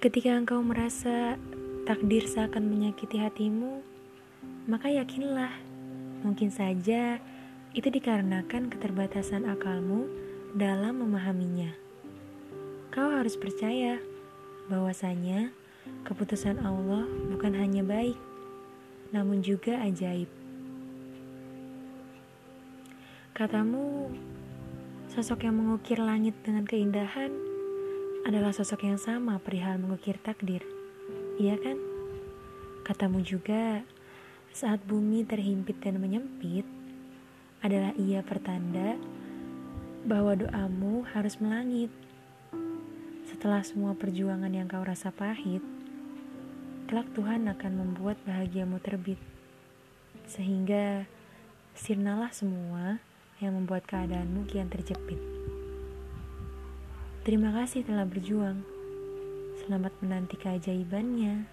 Ketika engkau merasa takdir seakan menyakiti hatimu, maka yakinlah, mungkin saja itu dikarenakan keterbatasan akalmu dalam memahaminya. Kau harus percaya bahwasanya keputusan Allah bukan hanya baik, namun juga ajaib. Katamu, sosok yang mengukir langit dengan keindahan adalah sosok yang sama perihal mengukir takdir. Iya kan? Katamu juga, saat bumi terhimpit dan menyempit, adalah ia pertanda bahwa doamu harus melangit. Setelah semua perjuangan yang kau rasa pahit, kelak Tuhan akan membuat bahagiamu terbit. Sehingga sirnalah semua yang membuat keadaanmu kian terjepit. Terima kasih telah berjuang. Selamat menanti keajaibannya.